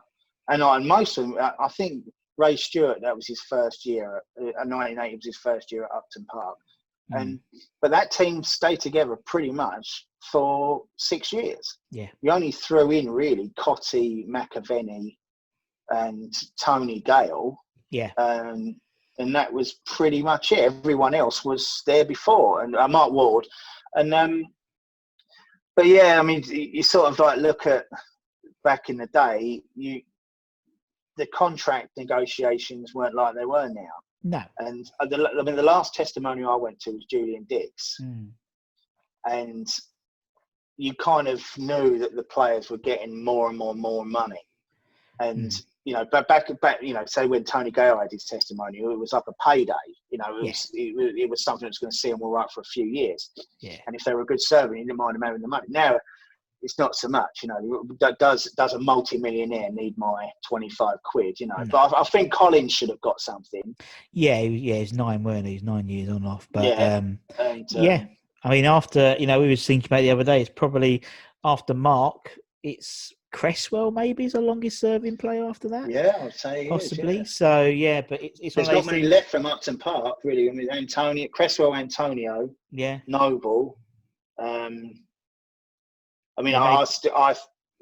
and I, most of them, I think Ray Stewart, that was his first year, at- uh, 1980 was his first year at Upton Park. Mm. And But that team stayed together pretty much for six years. Yeah. You only threw in really Cottee, McAvenny, and Tony Gale Yeah. um, and that was pretty much it. Everyone else was there before, and uh, Mark Ward, and um, but yeah, I mean, you, you sort of like look at back in the day, you the contract negotiations weren't like they were now, No. and uh, the, I mean, the last testimonial I went to was Julian Dicks, Mm. and you kind of knew that the players were getting more and more and more money. And Mm. you know, but back back, you know, say when Tony Gale had his testimonial, it was like a payday. You know, it was it, was- it was something that's going to see them all right for a few years. Yeah. And if they were a good servant, you didn't mind them having the money. Now it's not so much. You know, does does a multi-millionaire need my twenty-five quid? You know, No. but I, I think Collins should have got something. Yeah. Yeah. He's nine, weren't he? He's nine years on off. But Yeah. um, And, um, Yeah. I mean, after you know, we was thinking about the other day. It's probably after Mark. It's Cresswell. Maybe is the longest serving player after that. yeah, I'd say he is, possibly. yeah. So yeah, but it's it's There's not many things- left from Upton Park, really. I mean, Antonio, Cresswell, Antonio, Yeah. Noble. Um, I mean, I, I, st- I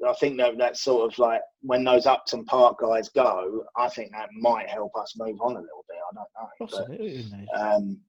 I think that that sort of like when those Upton Park guys go, I think that might help us move on a little bit. I don't know. But, um,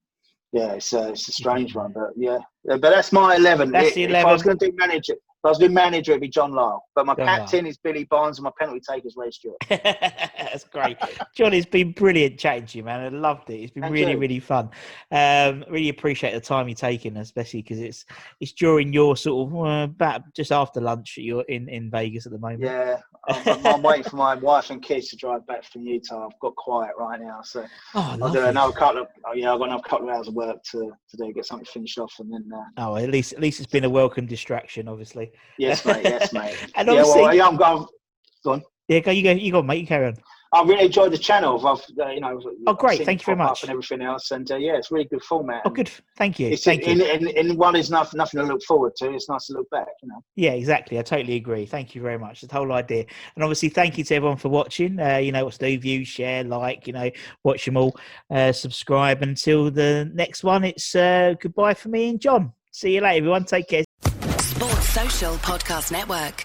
yeah, it's a, it's a strange one, but Yeah, but that's my eleven. That's the If I was going to do manager, if I was doing manager, it'd be John Lyall. But my John captain is Billy Bonds, and my penalty taker is Ray Stewart. [LAUGHS] That's great. John, it's been brilliant chatting to you, man. I loved it. It's been Thank really, you. really fun. Um, really appreciate the time you're taking, especially because it's it's during your sort of uh, about just after lunch. You're in in Vegas at the moment. Yeah, I'm, I'm waiting for my [LAUGHS] wife and kids to drive back from Utah. I've got quiet right now, so Oh, I'll do another couple of yeah. I've got another couple of hours of work to, to do, get something finished off, and then uh, Oh, at least at least it's been a welcome distraction, obviously. yes, mate, yes, mate. [LAUGHS] And yeah, obviously- well, yeah, I'm going. Go on. Yeah, go you go, you go, mate. You carry on. I really enjoyed the channel. I've, uh, you know, Oh, great. I've Thank you very much. and everything else, and uh, yeah, it's really good format. Oh, good. Thank you. It's Thank in, you. in, in one is nothing, nothing to look forward to. It's nice to look back, you know. Yeah, exactly. I totally agree. Thank you very much. The whole idea, and obviously, thank you to everyone for watching. Uh, you know, what's do view, share, like. You know, watch them all. Uh, subscribe. Until the next one, it's uh, goodbye for me and John. See you later, everyone. Take care. Sports Social Podcast Network.